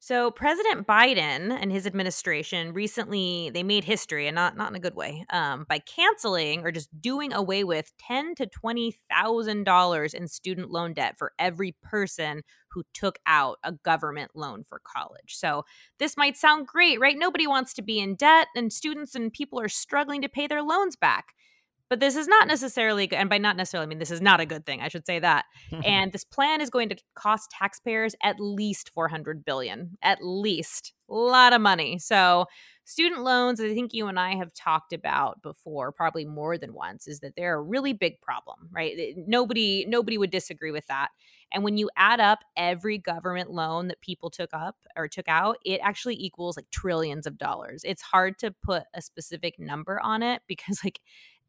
So President Biden and his administration recently they made history, and not not in a good way, um, by canceling or just doing away with ten to twenty thousand dollars in student loan debt for every person who took out a government loan for college. So this might sound great, right? Nobody wants to be in debt, and students and people are struggling to pay their loans back. But this is not necessarily, and by not necessarily, I mean this is not a good thing. I should say that. Mm-hmm. and this plan is going to cost taxpayers at least 400 billion, at least a lot of money. So student loans, I think you and I have talked about before, probably more than once, is that they're a really big problem, right? Nobody, nobody would disagree with that. And when you add up every government loan that people took up or took out, it actually equals like trillions of dollars. It's hard to put a specific number on it because like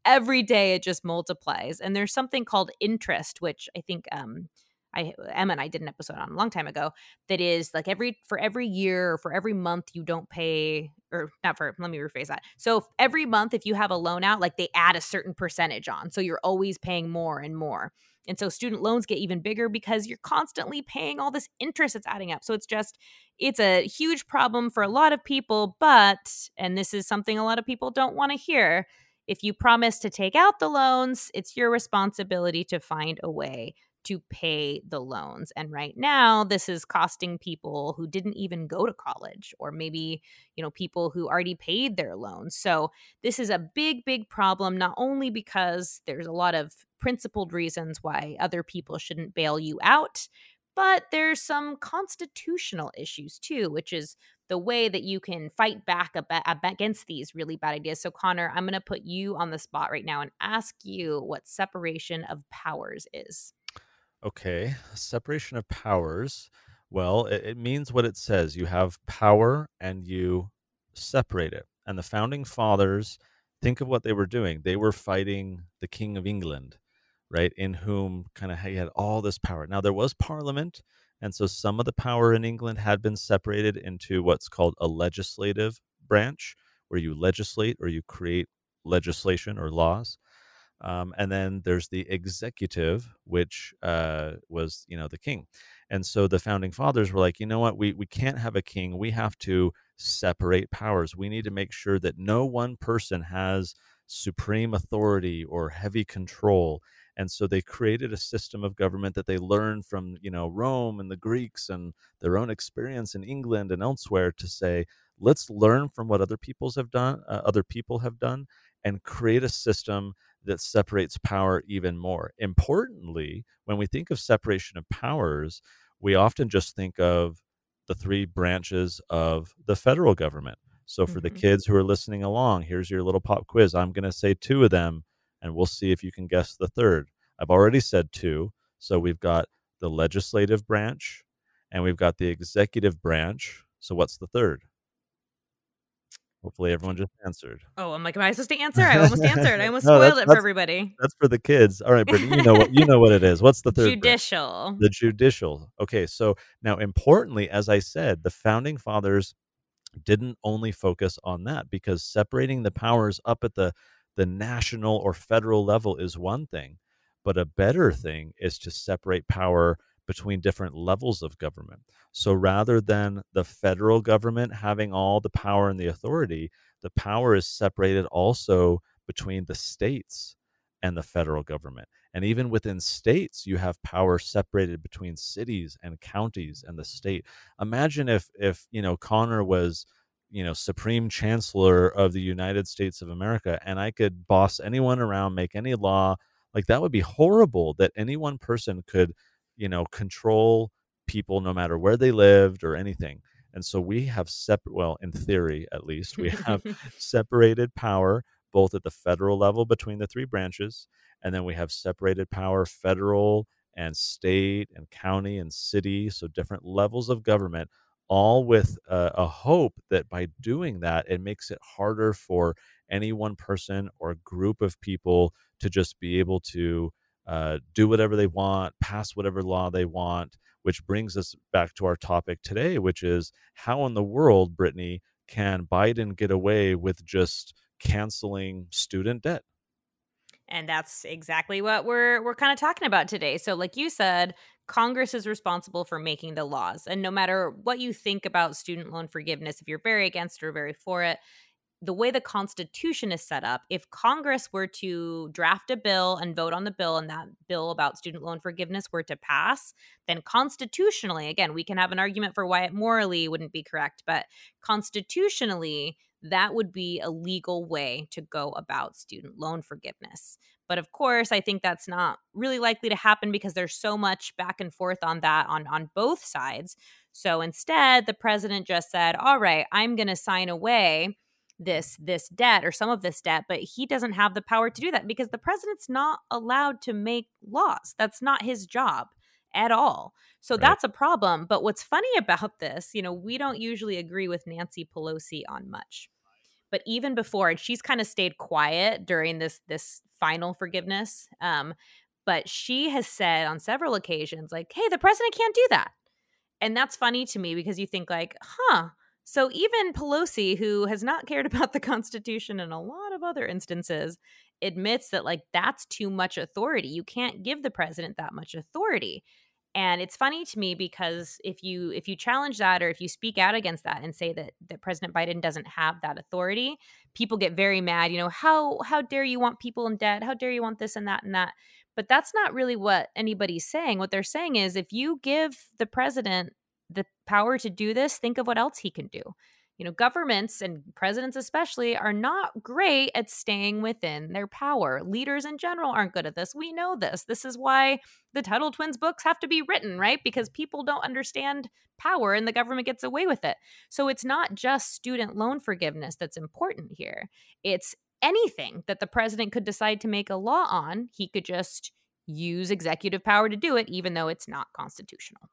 every day it just multiplies. And there's something called interest, which I think um I Emma and I did an episode on a long time ago that is like every for every year or for every month you don't pay or not for let me rephrase that. So every month if you have a loan out like they add a certain percentage on. So you're always paying more and more. And so student loans get even bigger because you're constantly paying all this interest that's adding up. So it's just it's a huge problem for a lot of people, but and this is something a lot of people don't want to hear if you promise to take out the loans, it's your responsibility to find a way to pay the loans. And right now, this is costing people who didn't even go to college or maybe, you know, people who already paid their loans. So, this is a big, big problem, not only because there's a lot of principled reasons why other people shouldn't bail you out, but there's some constitutional issues too, which is the way that you can fight back against these really bad ideas. So, Connor, I'm going to put you on the spot right now and ask you what separation of powers is. Okay, separation of powers. Well, it, it means what it says. You have power and you separate it. And the founding fathers, think of what they were doing. They were fighting the King of England, right? In whom kind of he had all this power. Now, there was Parliament and so some of the power in England had been separated into what's called a legislative branch, where you legislate or you create legislation or laws. Um, and then there's the executive, which uh, was, you know, the king. And so the founding fathers were like, you know what, we, we can't have a king. We have to separate powers. We need to make sure that no one person has supreme authority or heavy control and so they created a system of government that they learned from you know rome and the greeks and their own experience in england and elsewhere to say let's learn from what other peoples have done uh, other people have done and create a system that separates power even more. Importantly when we think of separation of powers we often just think of the three branches of the federal government. So for mm-hmm. the kids who are listening along here's your little pop quiz. I'm going to say two of them and we'll see if you can guess the third. I've already said two. So we've got the legislative branch and we've got the executive branch. So what's the third? Hopefully everyone just answered. Oh, I'm like, am I supposed to answer? I almost answered. I almost no, spoiled it for everybody. That's for the kids. All right, Brittany, you know what you know what it is. What's the third? Judicial. Branch? The judicial. Okay, so now importantly, as I said, the founding fathers didn't only focus on that because separating the powers up at the the national or federal level is one thing, but a better thing is to separate power between different levels of government. So rather than the federal government having all the power and the authority, the power is separated also between the states and the federal government. And even within states, you have power separated between cities and counties and the state. Imagine if if you know Connor was you know supreme chancellor of the united states of america and i could boss anyone around make any law like that would be horrible that any one person could you know control people no matter where they lived or anything. And so we have separate well in theory at least we have separated power both at the federal level between the three branches and then we have separated power federal and state and county and city so different levels of government all with a, a, hope that by doing that, it makes it harder for any one person or group of people to just be able to uh, do whatever they want, pass whatever law they want, which brings us back to our topic today, which is how in the world, Brittany, can Biden get away with just canceling student debt? And that's exactly what we're we're kind of talking about today. So like you said, Congress is responsible for making the laws. And no matter what you think about student loan forgiveness, if you're very against or very for it, the way the Constitution is set up, if Congress were to draft a bill and vote on the bill and that bill about student loan forgiveness were to pass, then constitutionally, again, we can have an argument for why it morally wouldn't be correct, but constitutionally, that would be a legal way to go about student loan forgiveness. But of course, I think that's not really likely to happen because there's so much back and forth on that on, on both sides. So instead, the president just said, All right, I'm going to sign away this this debt or some of this debt but he doesn't have the power to do that because the president's not allowed to make laws that's not his job at all so right. that's a problem but what's funny about this you know we don't usually agree with Nancy Pelosi on much but even before and she's kind of stayed quiet during this this final forgiveness um but she has said on several occasions like hey the president can't do that and that's funny to me because you think like huh so even Pelosi, who has not cared about the Constitution in a lot of other instances, admits that like that's too much authority. You can't give the president that much authority. And it's funny to me because if you if you challenge that or if you speak out against that and say that that President Biden doesn't have that authority, people get very mad, you know, how how dare you want people in debt? How dare you want this and that and that? But that's not really what anybody's saying. What they're saying is if you give the president the power to do this, think of what else he can do. You know, governments and presidents especially are not great at staying within their power. Leaders in general aren't good at this. We know this. This is why the Tuttle Twins books have to be written, right? Because people don't understand power and the government gets away with it. So it's not just student loan forgiveness that's important here. It's anything that the president could decide to make a law on, he could just use executive power to do it, even though it's not constitutional.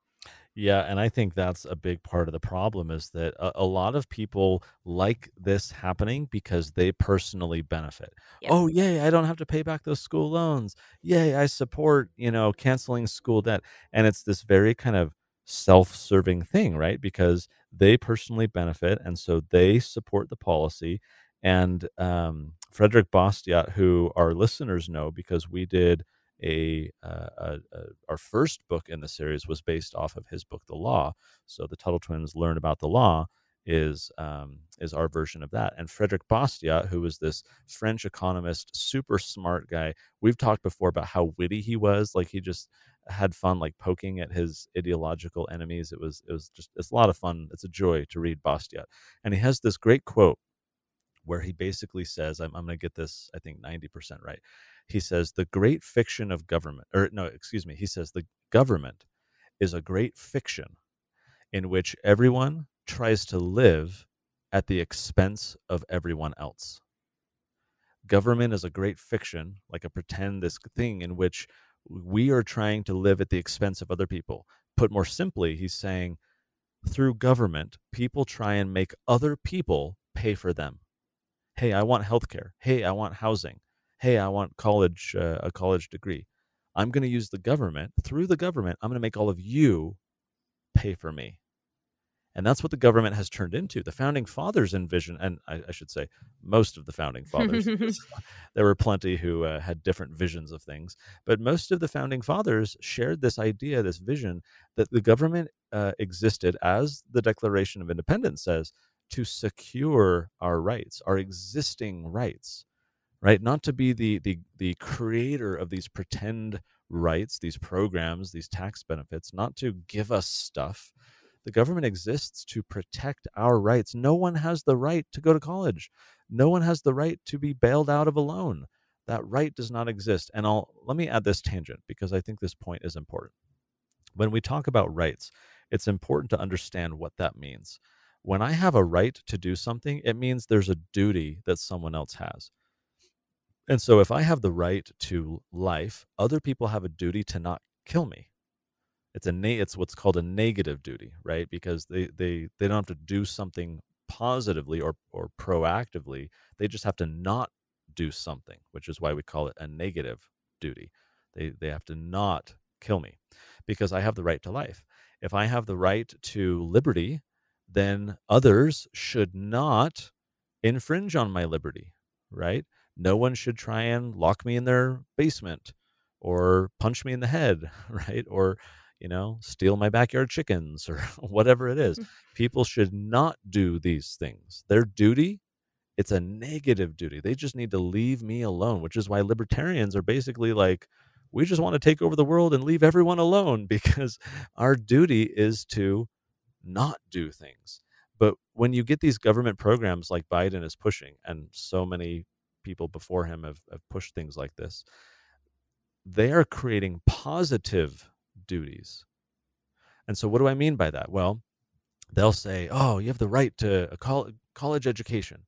Yeah, and I think that's a big part of the problem is that a, a lot of people like this happening because they personally benefit. Yep. Oh, yay, I don't have to pay back those school loans. Yay, I support, you know, canceling school debt. And it's this very kind of self-serving thing, right? Because they personally benefit and so they support the policy. And um, Frederick Bastiat, who our listeners know because we did a, uh, a, a, our first book in the series was based off of his book The Law. So the Tuttle Twins learn about the law is um, is our version of that. And Frederick Bastiat, who was this French economist, super smart guy. We've talked before about how witty he was. Like he just had fun, like poking at his ideological enemies. It was it was just it's a lot of fun. It's a joy to read Bastiat. And he has this great quote where he basically says, I'm, I'm going to get this, I think, 90% right he says the great fiction of government or no excuse me he says the government is a great fiction in which everyone tries to live at the expense of everyone else. Government is a great fiction like a pretend this thing in which we are trying to live at the expense of other people. Put more simply he's saying through government people try and make other people pay for them. Hey i want healthcare. Hey i want housing hey, I want college uh, a college degree. I'm going to use the government through the government. I'm going to make all of you pay for me. And that's what the government has turned into. The founding fathers envisioned, and I, I should say, most of the founding fathers. there were plenty who uh, had different visions of things, but most of the founding fathers shared this idea, this vision that the government uh, existed, as the Declaration of Independence says, to secure our rights, our existing rights right? Not to be the the the creator of these pretend rights these programs these tax benefits not to give us stuff. The government exists to protect our rights. No one has the right to go to college. No one has the right to be bailed out of a loan. That right does not exist. And i'll let me add this tangent because i think this point is important. When we talk about rights it's important to understand what that means. When i have a right to do something it means there's a duty that someone else has and so if I have the right to life, other people have a duty to not kill me. It's a na- it's what's called a negative duty, right? Because they they they don't have to do something positively or or proactively. They just have to not do something, which is why we call it a negative duty. They they have to not kill me because I have the right to life. if I have the right to liberty, then others should not infringe on my liberty, right? No one should try and lock me in their basement or punch me in the head, right? Or, you know, steal my backyard chickens or whatever it is. People should not do these things. Their duty, it's a negative duty. They just need to leave me alone, which is why libertarians are basically like, we just want to take over the world and leave everyone alone because our duty is to not do things. But when you get these government programs like Biden is pushing, and so many people before him have, have pushed things like this, they are creating positive duties. And so, what do I mean by that? Well, they'll say, oh, you have the right to a col- college education.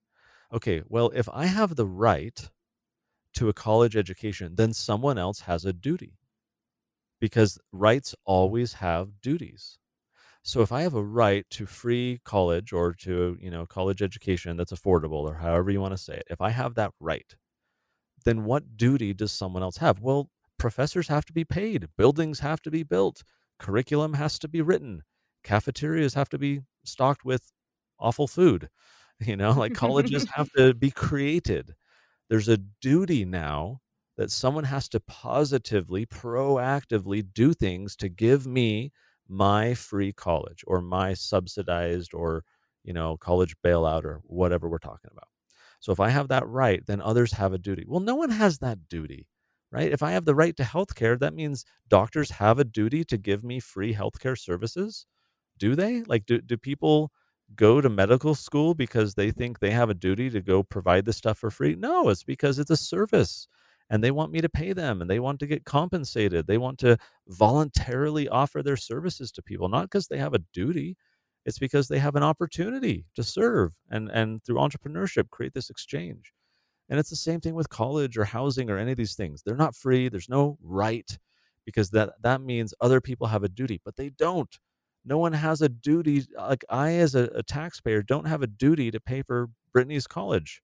Okay, well, if I have the right to a college education, then someone else has a duty because rights always have duties. So if I have a right to free college or to, you know, college education that's affordable or however you want to say it, if I have that right, then what duty does someone else have? Well, professors have to be paid, buildings have to be built, curriculum has to be written, cafeterias have to be stocked with awful food. You know, like colleges have to be created. There's a duty now that someone has to positively, proactively do things to give me my free college or my subsidized or you know college bailout or whatever we're talking about. So if i have that right then others have a duty. Well no one has that duty right? If i have the right to health care that means doctors have a duty to give me free healthcare services? Do they? Like do, do people go to medical school because they think they have a duty to go provide this stuff for free? No it's because it's a service and they want me to pay them and they want to get compensated. They want to voluntarily offer their services to people, not because they have a duty. It's because they have an opportunity to serve and, and through entrepreneurship create this exchange. And it's the same thing with college or housing or any of these things. They're not free. There's no right because that, that means other people have a duty, but they don't. No one has a duty. Like I, as a, a taxpayer, don't have a duty to pay for Brittany's college,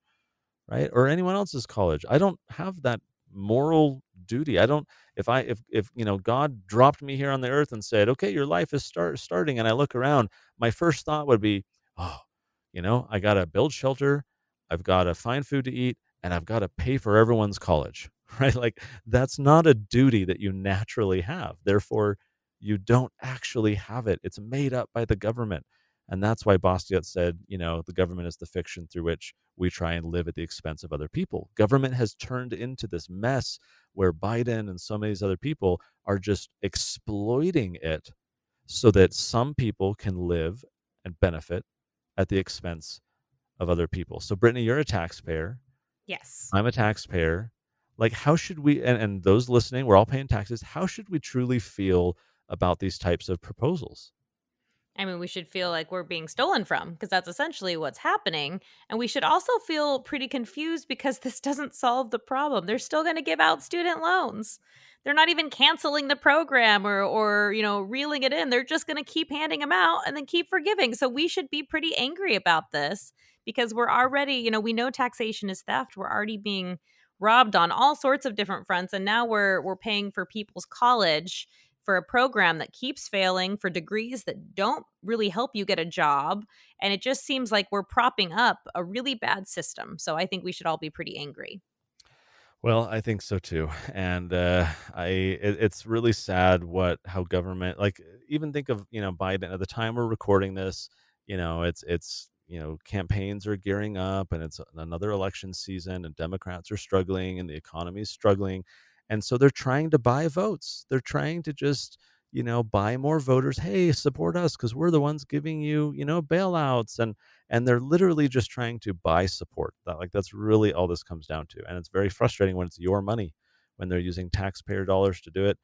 right? Or anyone else's college. I don't have that moral duty. I don't if I if if you know God dropped me here on the earth and said, "Okay, your life is start starting," and I look around, my first thought would be, "Oh, you know, I got to build shelter, I've got to find food to eat, and I've got to pay for everyone's college." Right? Like that's not a duty that you naturally have. Therefore, you don't actually have it. It's made up by the government. And that's why Bastiat said, you know, the government is the fiction through which we try and live at the expense of other people. Government has turned into this mess where Biden and so many of these other people are just exploiting it so that some people can live and benefit at the expense of other people. So, Brittany, you're a taxpayer. Yes. I'm a taxpayer. Like, how should we, and, and those listening, we're all paying taxes. How should we truly feel about these types of proposals? I mean, we should feel like we're being stolen from because that's essentially what's happening. And we should also feel pretty confused because this doesn't solve the problem. They're still going to give out student loans. They're not even canceling the program or or, you know, reeling it in. They're just going to keep handing them out and then keep forgiving. So we should be pretty angry about this because we're already, you know, we know taxation is theft. We're already being robbed on all sorts of different fronts and now we're we're paying for people's college for a program that keeps failing, for degrees that don't really help you get a job. And it just seems like we're propping up a really bad system. So I think we should all be pretty angry. Well, I think so too, and uh, I it, it's really sad what how government like even think of you know Biden at the time we're recording this, you know it's it's you know campaigns are gearing up and it's another election season and Democrats are struggling and the economy is struggling, and so they're trying to buy votes. They're trying to just, you know, buy more voters. Hey, support us because we're the ones giving you, you know, bailouts. And and they're literally just trying to buy support. That like that's really all this comes down to. And it's very frustrating when it's your money, when they're using taxpayer dollars to do it.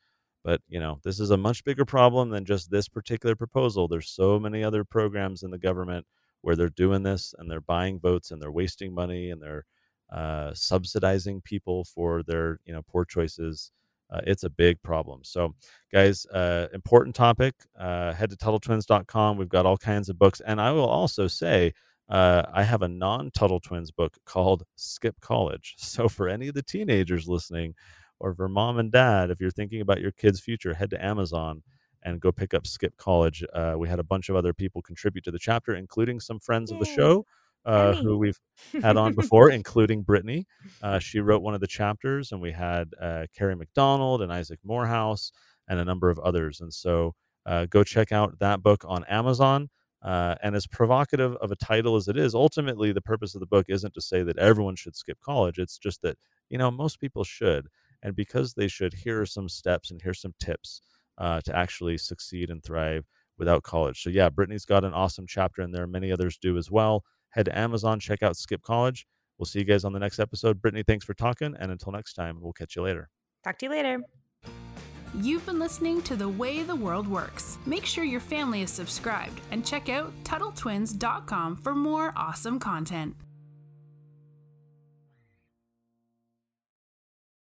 But you know, this is a much bigger problem than just this particular proposal. There's so many other programs in the government where they're doing this and they're buying votes and they're wasting money and they're uh, subsidizing people for their you know poor choices. Uh, it's a big problem. So, guys, uh, important topic. Uh, head to TuttleTwins.com. We've got all kinds of books, and I will also say uh, I have a non-Tuttle Twins book called Skip College. So, for any of the teenagers listening, or for mom and dad, if you're thinking about your kid's future, head to Amazon and go pick up Skip College. Uh, we had a bunch of other people contribute to the chapter, including some friends of the show uh, who we've had on before, including Brittany. Uh, she wrote one of the chapters, and we had uh, Kerry McDonald and Isaac Morehouse and a number of others. And so uh, go check out that book on Amazon. Uh, and as provocative of a title as it is, ultimately the purpose of the book isn't to say that everyone should skip college. It's just that, you know, most people should. And because they should, here are some steps and here's some tips uh, to actually succeed and thrive without college. So, yeah, Brittany's got an awesome chapter in there. Many others do as well. Head to Amazon, check out Skip College. We'll see you guys on the next episode. Brittany, thanks for talking. And until next time, we'll catch you later. Talk to you later. You've been listening to The Way the World Works. Make sure your family is subscribed and check out TuttleTwins.com for more awesome content.